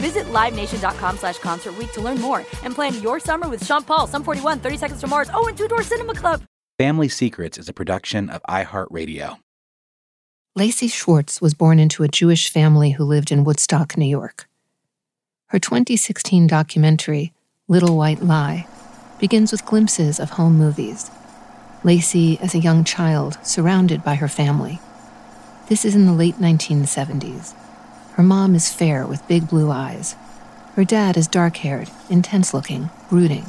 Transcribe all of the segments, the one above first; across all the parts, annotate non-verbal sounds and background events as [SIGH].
Visit LiveNation.com slash Concert Week to learn more and plan your summer with Sean Paul, Sum 41, 30 Seconds to Mars, oh, and Two Door Cinema Club. Family Secrets is a production of iHeartRadio. Lacey Schwartz was born into a Jewish family who lived in Woodstock, New York. Her 2016 documentary, Little White Lie, begins with glimpses of home movies. Lacey as a young child, surrounded by her family. This is in the late 1970s. Her mom is fair with big blue eyes. Her dad is dark haired, intense looking, brooding.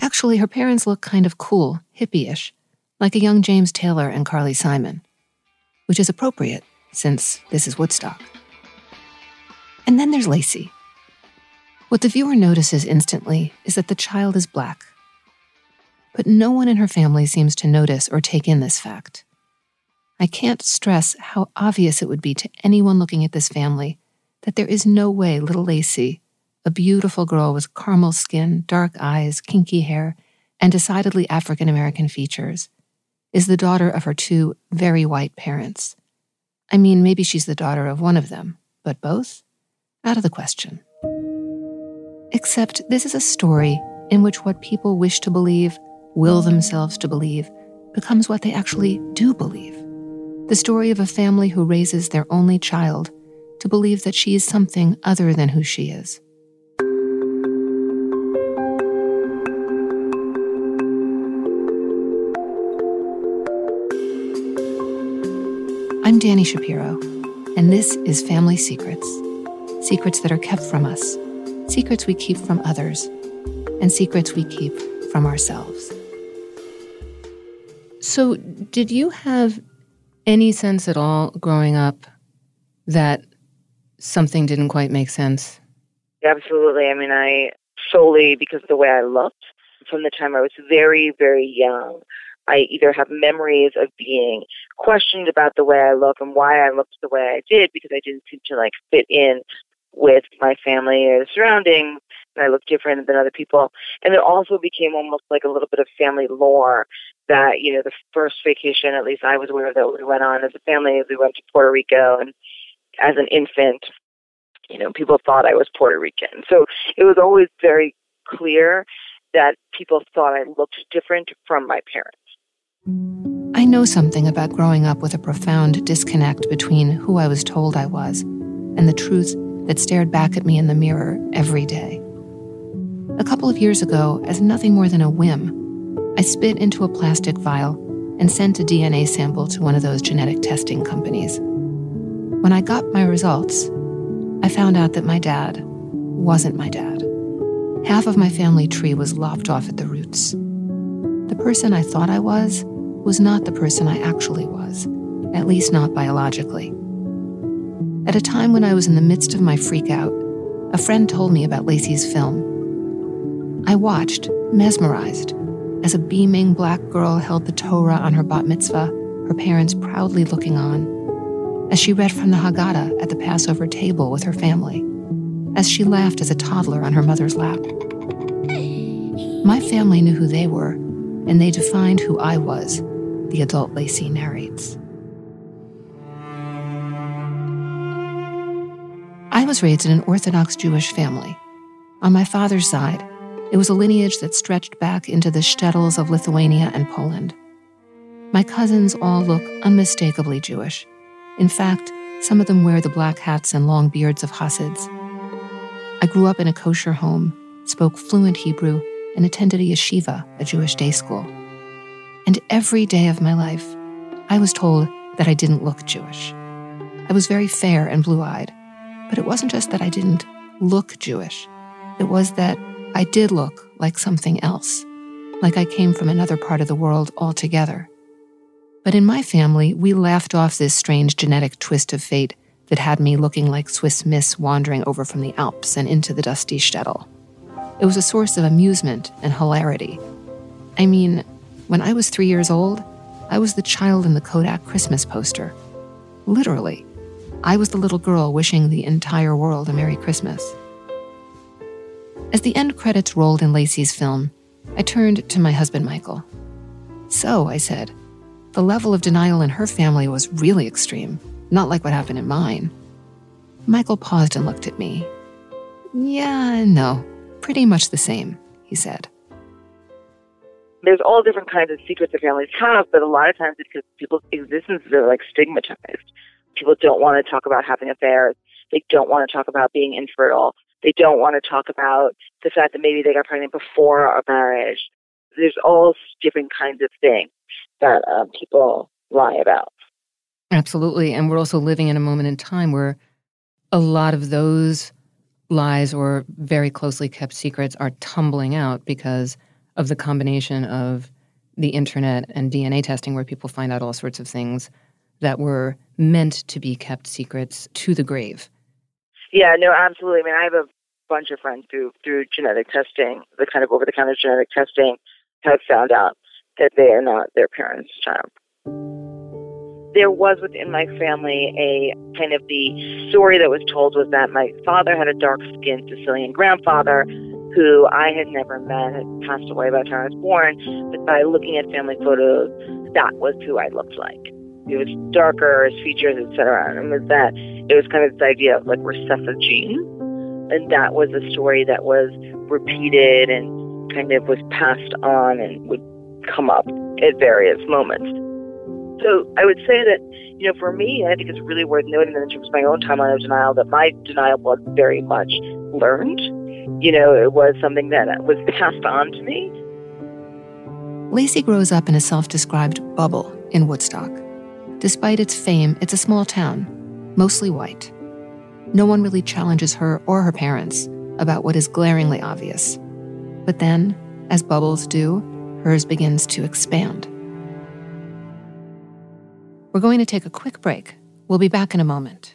Actually, her parents look kind of cool, hippie ish, like a young James Taylor and Carly Simon, which is appropriate since this is Woodstock. And then there's Lacey. What the viewer notices instantly is that the child is black. But no one in her family seems to notice or take in this fact. I can't stress how obvious it would be to anyone looking at this family that there is no way little Lacey, a beautiful girl with caramel skin, dark eyes, kinky hair, and decidedly African American features, is the daughter of her two very white parents. I mean, maybe she's the daughter of one of them, but both? Out of the question. Except this is a story in which what people wish to believe, will themselves to believe, becomes what they actually do believe the story of a family who raises their only child to believe that she is something other than who she is. I'm Dani Shapiro, and this is Family Secrets secrets that are kept from us, secrets we keep from others, and secrets we keep from ourselves. So, did you have any sense at all growing up that something didn't quite make sense? Absolutely. I mean, I solely because of the way I looked from the time I was very, very young. I either have memories of being questioned about the way I look and why I looked the way I did because I didn't seem to like fit in with my family or the surroundings and I looked different than other people. And it also became almost like a little bit of family lore that, you know, the first vacation, at least I was aware of that we went on as a family, we went to Puerto Rico and as an infant, you know, people thought I was Puerto Rican. So it was always very clear that people thought I looked different from my parents. I know something about growing up with a profound disconnect between who I was told I was and the truth that stared back at me in the mirror every day. A couple of years ago, as nothing more than a whim, I spit into a plastic vial and sent a DNA sample to one of those genetic testing companies. When I got my results, I found out that my dad wasn't my dad. Half of my family tree was lopped off at the roots. The person I thought I was was not the person I actually was, at least not biologically. At a time when I was in the midst of my freakout, a friend told me about Lacey's film. I watched, mesmerized, as a beaming black girl held the Torah on her bat mitzvah, her parents proudly looking on, as she read from the Haggadah at the Passover table with her family, as she laughed as a toddler on her mother's lap. My family knew who they were, and they defined who I was, the adult Lacey narrates. I was raised in an Orthodox Jewish family. On my father's side, it was a lineage that stretched back into the shtetls of Lithuania and Poland. My cousins all look unmistakably Jewish. In fact, some of them wear the black hats and long beards of Hasids. I grew up in a kosher home, spoke fluent Hebrew, and attended a yeshiva, a Jewish day school. And every day of my life, I was told that I didn't look Jewish. I was very fair and blue eyed, but it wasn't just that I didn't look Jewish, it was that I did look like something else, like I came from another part of the world altogether. But in my family, we laughed off this strange genetic twist of fate that had me looking like Swiss Miss wandering over from the Alps and into the dusty shtetl. It was a source of amusement and hilarity. I mean, when I was three years old, I was the child in the Kodak Christmas poster. Literally, I was the little girl wishing the entire world a Merry Christmas. As the end credits rolled in Lacey's film, I turned to my husband, Michael. So, I said, the level of denial in her family was really extreme, not like what happened in mine. Michael paused and looked at me. Yeah, no, pretty much the same, he said. There's all different kinds of secrets that families have, but a lot of times it's because people's existences are like stigmatized. People don't want to talk about having affairs. They don't want to talk about being infertile. They don't want to talk about the fact that maybe they got pregnant before a marriage. There's all different kinds of things that um, people lie about. Absolutely. And we're also living in a moment in time where a lot of those lies or very closely kept secrets are tumbling out because of the combination of the internet and DNA testing, where people find out all sorts of things that were meant to be kept secrets to the grave. Yeah, no, absolutely. I mean, I have a bunch of friends through through genetic testing, the kind of over the counter genetic testing, have found out that they are not their parents' child. There was within my family a kind of the story that was told was that my father had a dark skinned Sicilian grandfather who I had never met, had passed away by the time I was born, but by looking at family photos, that was who I looked like. It was darker, his features, etc. And with that, it was kind of this idea of like recessive genes. And that was a story that was repeated and kind of was passed on and would come up at various moments. So I would say that, you know, for me, I think it's really worth noting that in terms of my own timeline of denial, that my denial was very much learned. You know, it was something that was passed on to me. Lacey grows up in a self described bubble in Woodstock. Despite its fame, it's a small town, mostly white. No one really challenges her or her parents about what is glaringly obvious. But then, as bubbles do, hers begins to expand. We're going to take a quick break. We'll be back in a moment.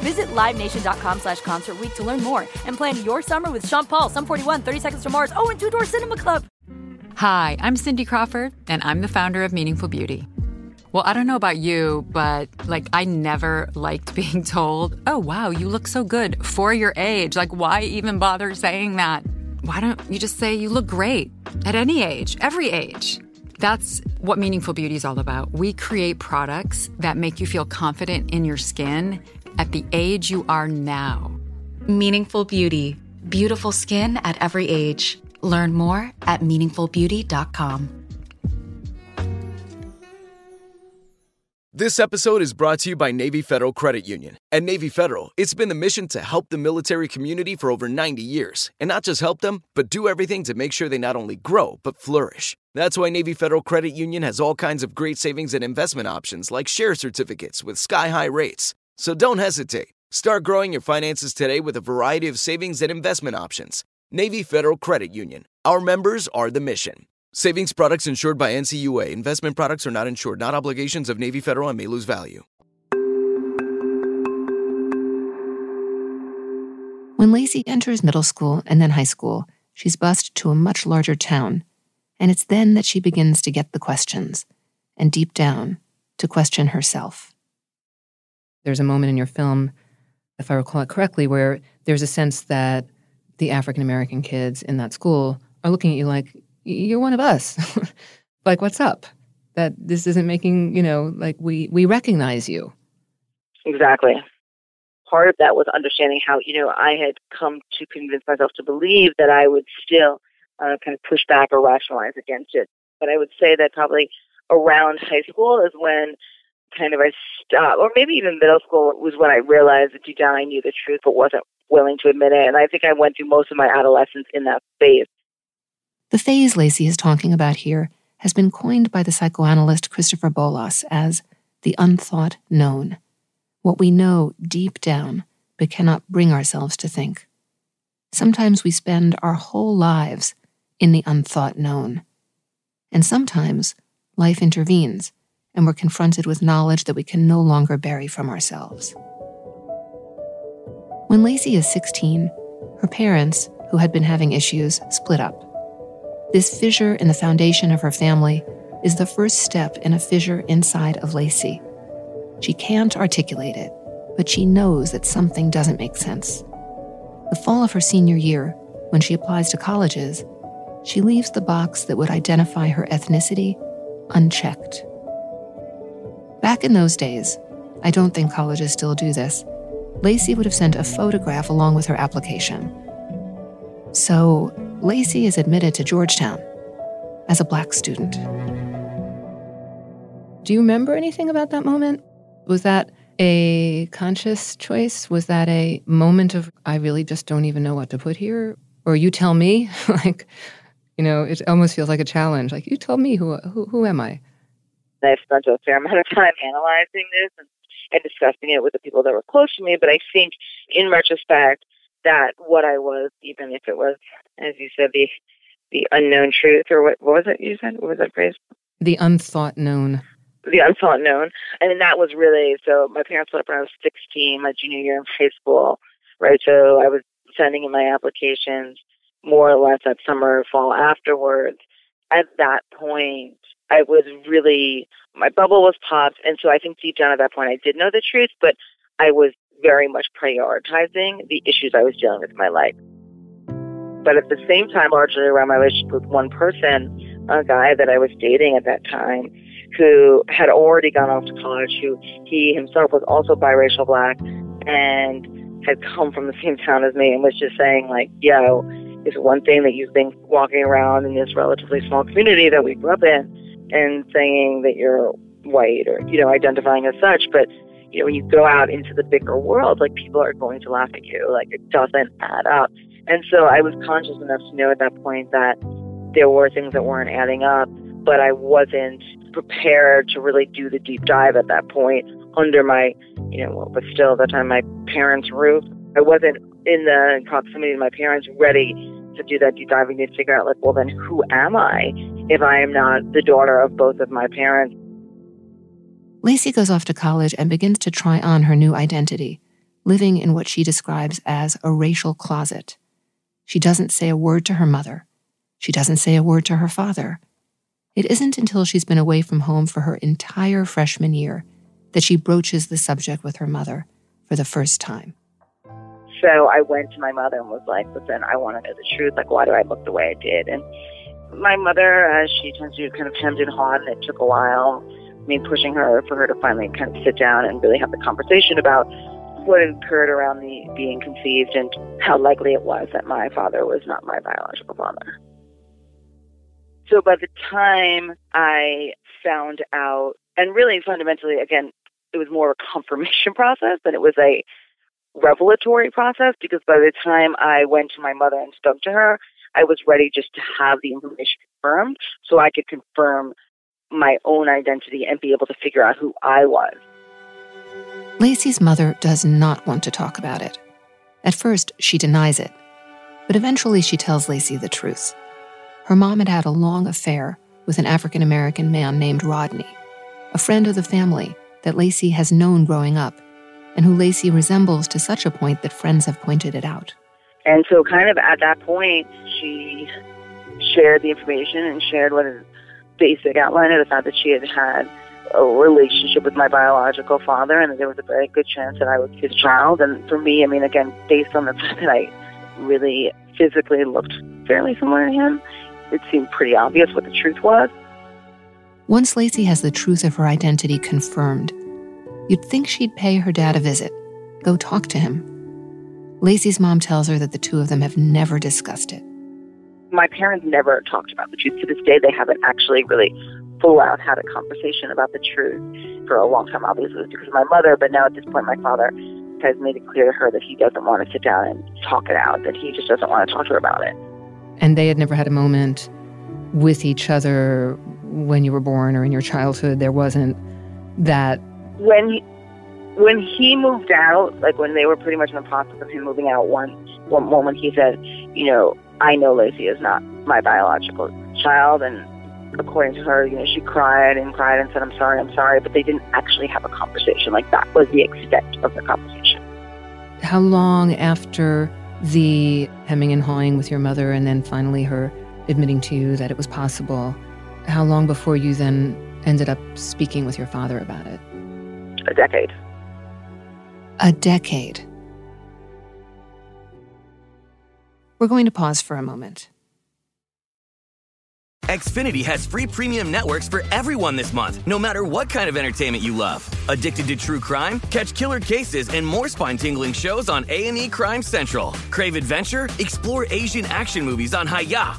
Visit LiveNation.com slash Concert to learn more and plan your summer with Sean Paul, Sum 41, 30 Seconds to Mars, oh, and Two Door Cinema Club. Hi, I'm Cindy Crawford, and I'm the founder of Meaningful Beauty. Well, I don't know about you, but like, I never liked [LAUGHS] being told, oh, wow, you look so good for your age. Like, why even bother saying that? Why don't you just say you look great at any age, every age? That's what Meaningful Beauty is all about. We create products that make you feel confident in your skin at the age you are now. Meaningful Beauty. Beautiful skin at every age. Learn more at meaningfulbeauty.com. This episode is brought to you by Navy Federal Credit Union. At Navy Federal, it's been the mission to help the military community for over 90 years. And not just help them, but do everything to make sure they not only grow, but flourish. That's why Navy Federal Credit Union has all kinds of great savings and investment options like share certificates with sky high rates. So don't hesitate. Start growing your finances today with a variety of savings and investment options. Navy Federal Credit Union. Our members are the mission. Savings products insured by NCUA. Investment products are not insured, not obligations of Navy Federal and may lose value. When Lacey enters middle school and then high school, she's bused to a much larger town. And it's then that she begins to get the questions, and deep down, to question herself. There's a moment in your film, if I recall it correctly, where there's a sense that the African American kids in that school are looking at you like, you're one of us. [LAUGHS] like, what's up? That this isn't making, you know, like we, we recognize you. Exactly. Part of that was understanding how, you know, I had come to convince myself to believe that I would still uh, kind of push back or rationalize against it. But I would say that probably around high school is when kind of I stopped, or maybe even middle school was when I realized that deep down I knew the truth but wasn't willing to admit it. And I think I went through most of my adolescence in that phase. The phase Lacey is talking about here has been coined by the psychoanalyst Christopher Bollas as the unthought known, what we know deep down but cannot bring ourselves to think. Sometimes we spend our whole lives in the unthought known. And sometimes life intervenes and we're confronted with knowledge that we can no longer bury from ourselves. When Lacey is 16, her parents, who had been having issues, split up. This fissure in the foundation of her family is the first step in a fissure inside of Lacey. She can't articulate it, but she knows that something doesn't make sense. The fall of her senior year, when she applies to colleges, she leaves the box that would identify her ethnicity unchecked. Back in those days, I don't think colleges still do this, Lacey would have sent a photograph along with her application. So, Lacey is admitted to Georgetown as a black student. Do you remember anything about that moment? Was that a conscious choice? Was that a moment of, I really just don't even know what to put here? Or you tell me? [LAUGHS] like, you know, it almost feels like a challenge. Like, you tell me, who, who, who am I? I've spent a fair [LAUGHS] amount of time analyzing this and, and discussing it with the people that were close to me. But I think, in retrospect, that what I was, even if it was, as you said, the the unknown truth, or what, what was it you said? What was that phrase? The unthought known. The unthought known. And that was really, so my parents split up when I was 16, my junior year in high school, right? So I was sending in my applications more or less that summer, fall afterwards. At that point, I was really, my bubble was popped. And so I think deep down at that point, I did know the truth, but I was very much prioritizing the issues I was dealing with in my life. But at the same time, largely around my relationship with one person, a guy that I was dating at that time, who had already gone off to college, who he himself was also biracial black and had come from the same town as me and was just saying like, yo, is one thing that you think walking around in this relatively small community that we grew up in and saying that you're white or, you know, identifying as such, but you know, when you go out into the bigger world, like people are going to laugh at you. Like it doesn't add up. And so I was conscious enough to know at that point that there were things that weren't adding up, but I wasn't prepared to really do the deep dive at that point under my, you know, but still at the time my parents' roof. I wasn't in the proximity of my parents ready to do that deep diving to figure out like, well then who am I if I am not the daughter of both of my parents? Lacey goes off to college and begins to try on her new identity, living in what she describes as a racial closet. She doesn't say a word to her mother. She doesn't say a word to her father. It isn't until she's been away from home for her entire freshman year that she broaches the subject with her mother for the first time. So I went to my mother and was like, listen, I want to know the truth. Like, why do I look the way I did? And my mother, as she tends to, kind of hemmed and hawed, and it took a while, me pushing her for her to finally kind of sit down and really have the conversation about what had occurred around me being conceived and how likely it was that my father was not my biological father. So by the time I found out, and really fundamentally, again, it was more of a confirmation [LAUGHS] process than it was a revelatory process because by the time I went to my mother and spoke to her, I was ready just to have the information confirmed so I could confirm my own identity and be able to figure out who I was. Lacey's mother does not want to talk about it. At first, she denies it, but eventually she tells Lacey the truth. Her mom had had a long affair with an African American man named Rodney, a friend of the family that Lacey has known growing up, and who Lacey resembles to such a point that friends have pointed it out. And so, kind of at that point, she shared the information and shared what a basic outline of the fact that she had had a relationship with my biological father and that there was a very good chance that I was his child. And for me, I mean, again, based on the fact that I really physically looked fairly similar to him, it seemed pretty obvious what the truth was. Once Lacey has the truth of her identity confirmed, you'd think she'd pay her dad a visit, go talk to him. Lacey's mom tells her that the two of them have never discussed it. My parents never talked about the truth. To this day, they haven't actually really full out had a conversation about the truth for a long time. Obviously, it was because of my mother, but now at this point, my father has made it clear to her that he doesn't want to sit down and talk it out, that he just doesn't want to talk to her about it. And they had never had a moment with each other when you were born or in your childhood. There wasn't that. When he, when he moved out, like when they were pretty much in the process of him moving out, one one moment he said, you know, I know Lacey is not my biological child, and according to her, you know, she cried and cried and said, I'm sorry, I'm sorry, but they didn't actually have a conversation. Like that was the extent of the conversation. How long after the hemming and hawing with your mother and then finally her admitting to you that it was possible, how long before you then ended up speaking with your father about it? A decade. A decade. We're going to pause for a moment. Xfinity has free premium networks for everyone this month, no matter what kind of entertainment you love. Addicted to true crime? Catch killer cases and more spine-tingling shows on A&E Crime Central. Crave adventure? Explore Asian action movies on Hi-YAH.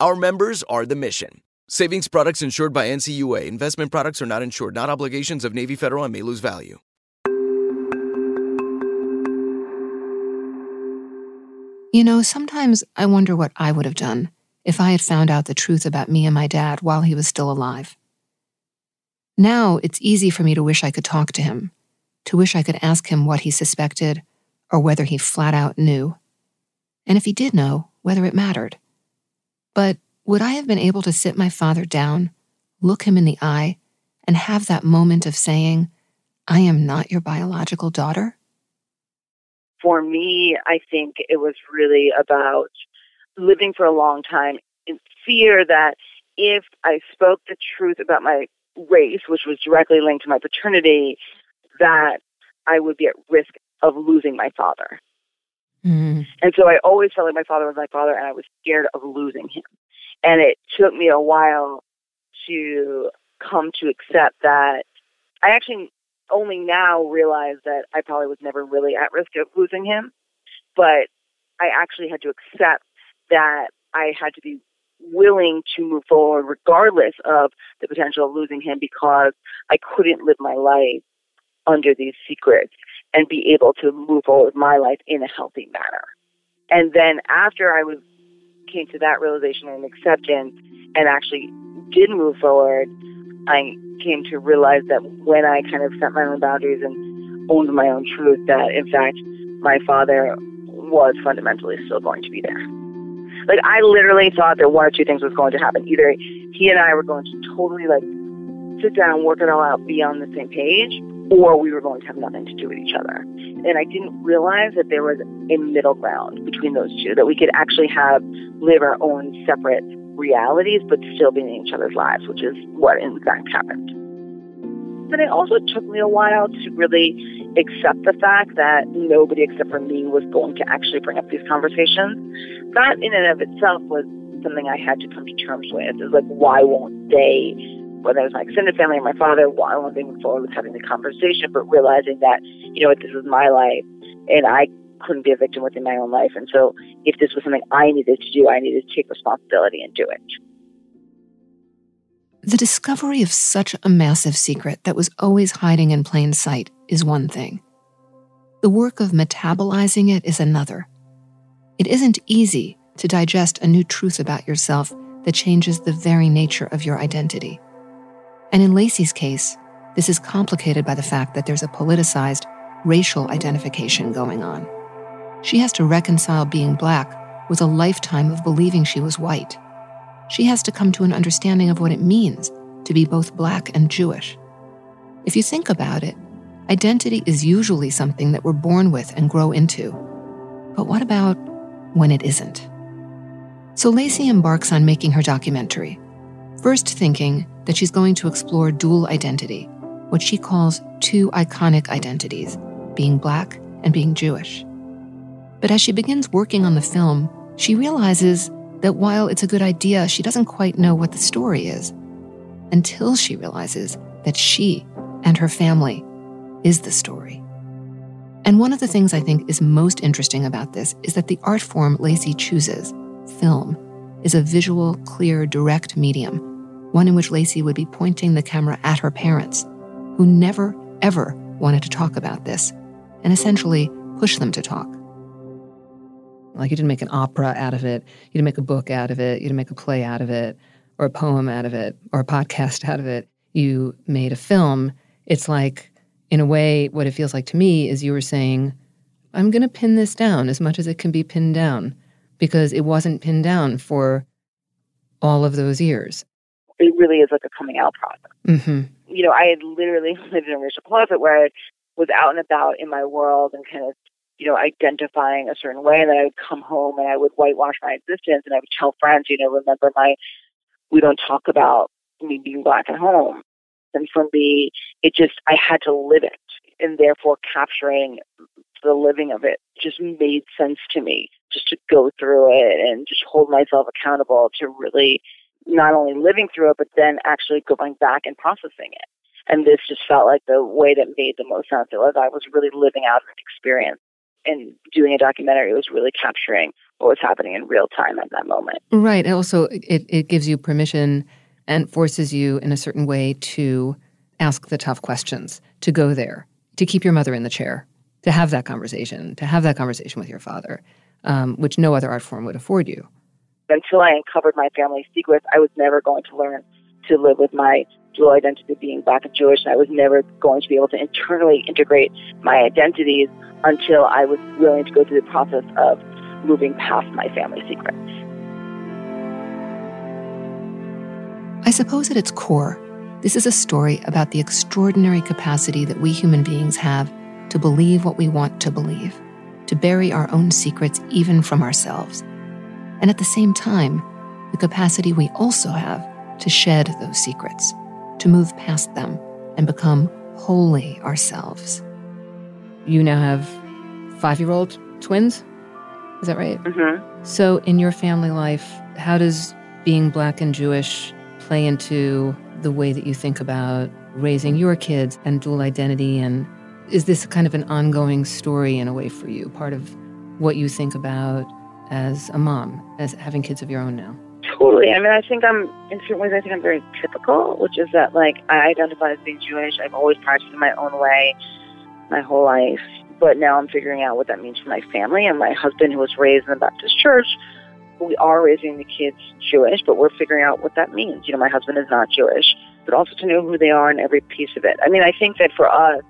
Our members are the mission. Savings products insured by NCUA. Investment products are not insured, not obligations of Navy Federal and may lose value. You know, sometimes I wonder what I would have done if I had found out the truth about me and my dad while he was still alive. Now it's easy for me to wish I could talk to him, to wish I could ask him what he suspected or whether he flat out knew. And if he did know, whether it mattered. But would I have been able to sit my father down, look him in the eye, and have that moment of saying, I am not your biological daughter? For me, I think it was really about living for a long time in fear that if I spoke the truth about my race, which was directly linked to my paternity, that I would be at risk of losing my father. Mm. And so I always felt like my father was my father, and I was scared of losing him. And it took me a while to come to accept that I actually only now realize that I probably was never really at risk of losing him, but I actually had to accept that I had to be willing to move forward regardless of the potential of losing him because I couldn't live my life under these secrets and be able to move forward with my life in a healthy manner. And then after I was came to that realization and acceptance and actually did move forward, I came to realize that when I kind of set my own boundaries and owned my own truth, that in fact my father was fundamentally still going to be there. Like I literally thought that one or two things was going to happen. Either he and I were going to totally like sit down, and work it all out, be on the same page, or we were going to have nothing to do with each other. And I didn't realize that there was a middle ground between those two, that we could actually have live our own separate realities, but still be in each other's lives, which is what in fact happened. But it also took me a while to really accept the fact that nobody except for me was going to actually bring up these conversations. That in and of itself was something I had to come to terms with. Is like, why won't they whether it was my extended family or my father, they move forward with having the conversation, but realizing that, you know what, this was my life and I couldn't be a victim within my own life. And so if this was something I needed to do, I needed to take responsibility and do it. The discovery of such a massive secret that was always hiding in plain sight is one thing. The work of metabolizing it is another. It isn't easy to digest a new truth about yourself that changes the very nature of your identity. And in Lacey's case, this is complicated by the fact that there's a politicized racial identification going on. She has to reconcile being black with a lifetime of believing she was white. She has to come to an understanding of what it means to be both black and Jewish. If you think about it, identity is usually something that we're born with and grow into. But what about when it isn't? So Lacey embarks on making her documentary, first thinking that she's going to explore dual identity, what she calls two iconic identities, being black and being Jewish. But as she begins working on the film, she realizes that while it's a good idea, she doesn't quite know what the story is until she realizes that she and her family is the story. And one of the things I think is most interesting about this is that the art form Lacey chooses, film, is a visual, clear, direct medium, one in which Lacey would be pointing the camera at her parents, who never, ever wanted to talk about this, and essentially push them to talk. Like you didn't make an opera out of it, you didn't make a book out of it, you didn't make a play out of it, or a poem out of it, or a podcast out of it. You made a film. It's like, in a way, what it feels like to me is you were saying, I'm going to pin this down as much as it can be pinned down because it wasn't pinned down for all of those years. It really is like a coming out process. Mm-hmm. You know, I had literally [LAUGHS] lived in a racial closet where I was out and about in my world and kind of you know, identifying a certain way. And then I would come home and I would whitewash my existence and I would tell friends, you know, remember my, we don't talk about me being black at home. And for me, it just, I had to live it. And therefore, capturing the living of it just made sense to me just to go through it and just hold myself accountable to really not only living through it, but then actually going back and processing it. And this just felt like the way that made the most sense. It was I was really living out an experience and doing a documentary was really capturing what was happening in real time at that moment. Right. And also, it, it gives you permission and forces you in a certain way to ask the tough questions, to go there, to keep your mother in the chair, to have that conversation, to have that conversation with your father, um, which no other art form would afford you. Until I uncovered my family secrets, I was never going to learn to live with my dual identity being black and Jewish, and I was never going to be able to internally integrate my identities until I was willing to go through the process of moving past my family secrets. I suppose at its core, this is a story about the extraordinary capacity that we human beings have to believe what we want to believe, to bury our own secrets even from ourselves, and at the same time, the capacity we also have to shed those secrets, to move past them and become wholly ourselves. You now have five year old twins? Is that right? Mm-hmm. So, in your family life, how does being black and Jewish play into the way that you think about raising your kids and dual identity? And is this kind of an ongoing story in a way for you, part of what you think about as a mom, as having kids of your own now? Totally. I mean, I think I'm, in certain ways, I think I'm very typical, which is that, like, I identify as being Jewish. I've always practiced in my own way my whole life. But now I'm figuring out what that means for my family and my husband, who was raised in the Baptist church. We are raising the kids Jewish, but we're figuring out what that means. You know, my husband is not Jewish, but also to know who they are in every piece of it. I mean, I think that for us,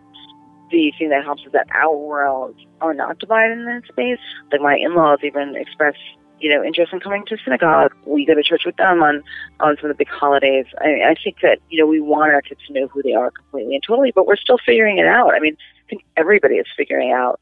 the thing that helps is that our worlds are not divided in that space. Like my in-laws even express, you know, interest in coming to synagogue. We go to church with them on on some of the big holidays. I, I think that you know we want our kids to know who they are completely and totally, but we're still figuring it out. I mean, I think everybody is figuring out.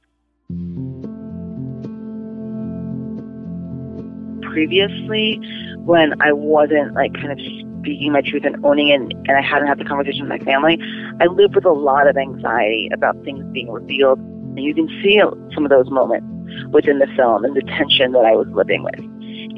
Previously, when I wasn't like kind of speaking my truth and owning it, and I hadn't had the conversation with my family, I lived with a lot of anxiety about things being revealed. And you can see some of those moments within the film and the tension that I was living with.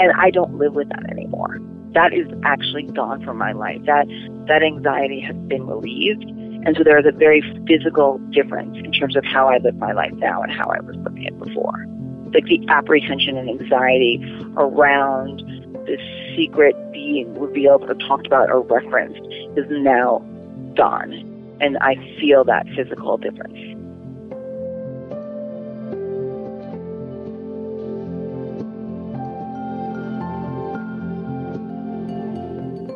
And I don't live with that anymore. That is actually gone from my life. That that anxiety has been relieved. And so there is a very physical difference in terms of how I live my life now and how I was living it before. Like the apprehension and anxiety around this secret being revealed or talked about or referenced is now gone. And I feel that physical difference.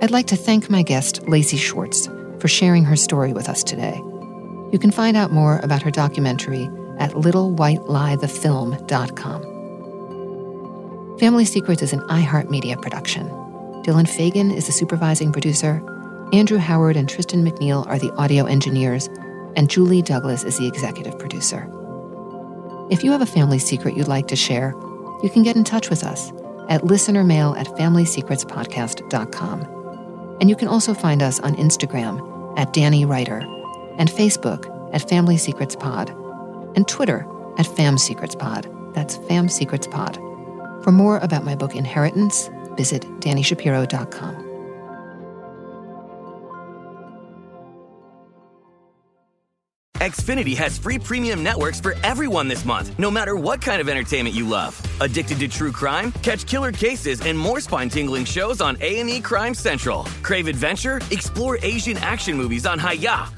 I'd like to thank my guest, Lacey Schwartz, for sharing her story with us today. You can find out more about her documentary at littlewhitelieTheFilm.com. Family Secrets is an iHeartMedia production. Dylan Fagan is the supervising producer. Andrew Howard and Tristan McNeil are the audio engineers, and Julie Douglas is the executive producer. If you have a family secret you'd like to share, you can get in touch with us at listenermail at familysecretspodcast.com. And you can also find us on Instagram at Danny Writer, and Facebook at Family Secrets Pod, and Twitter at Fam Secrets Pod. That's Fam Secrets Pod. For more about my book Inheritance, visit DaniShapiro.com. Xfinity has free premium networks for everyone this month, no matter what kind of entertainment you love. Addicted to true crime? Catch killer cases and more spine-tingling shows on A&E Crime Central. Crave adventure? Explore Asian action movies on Hi-YAH.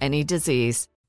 any disease.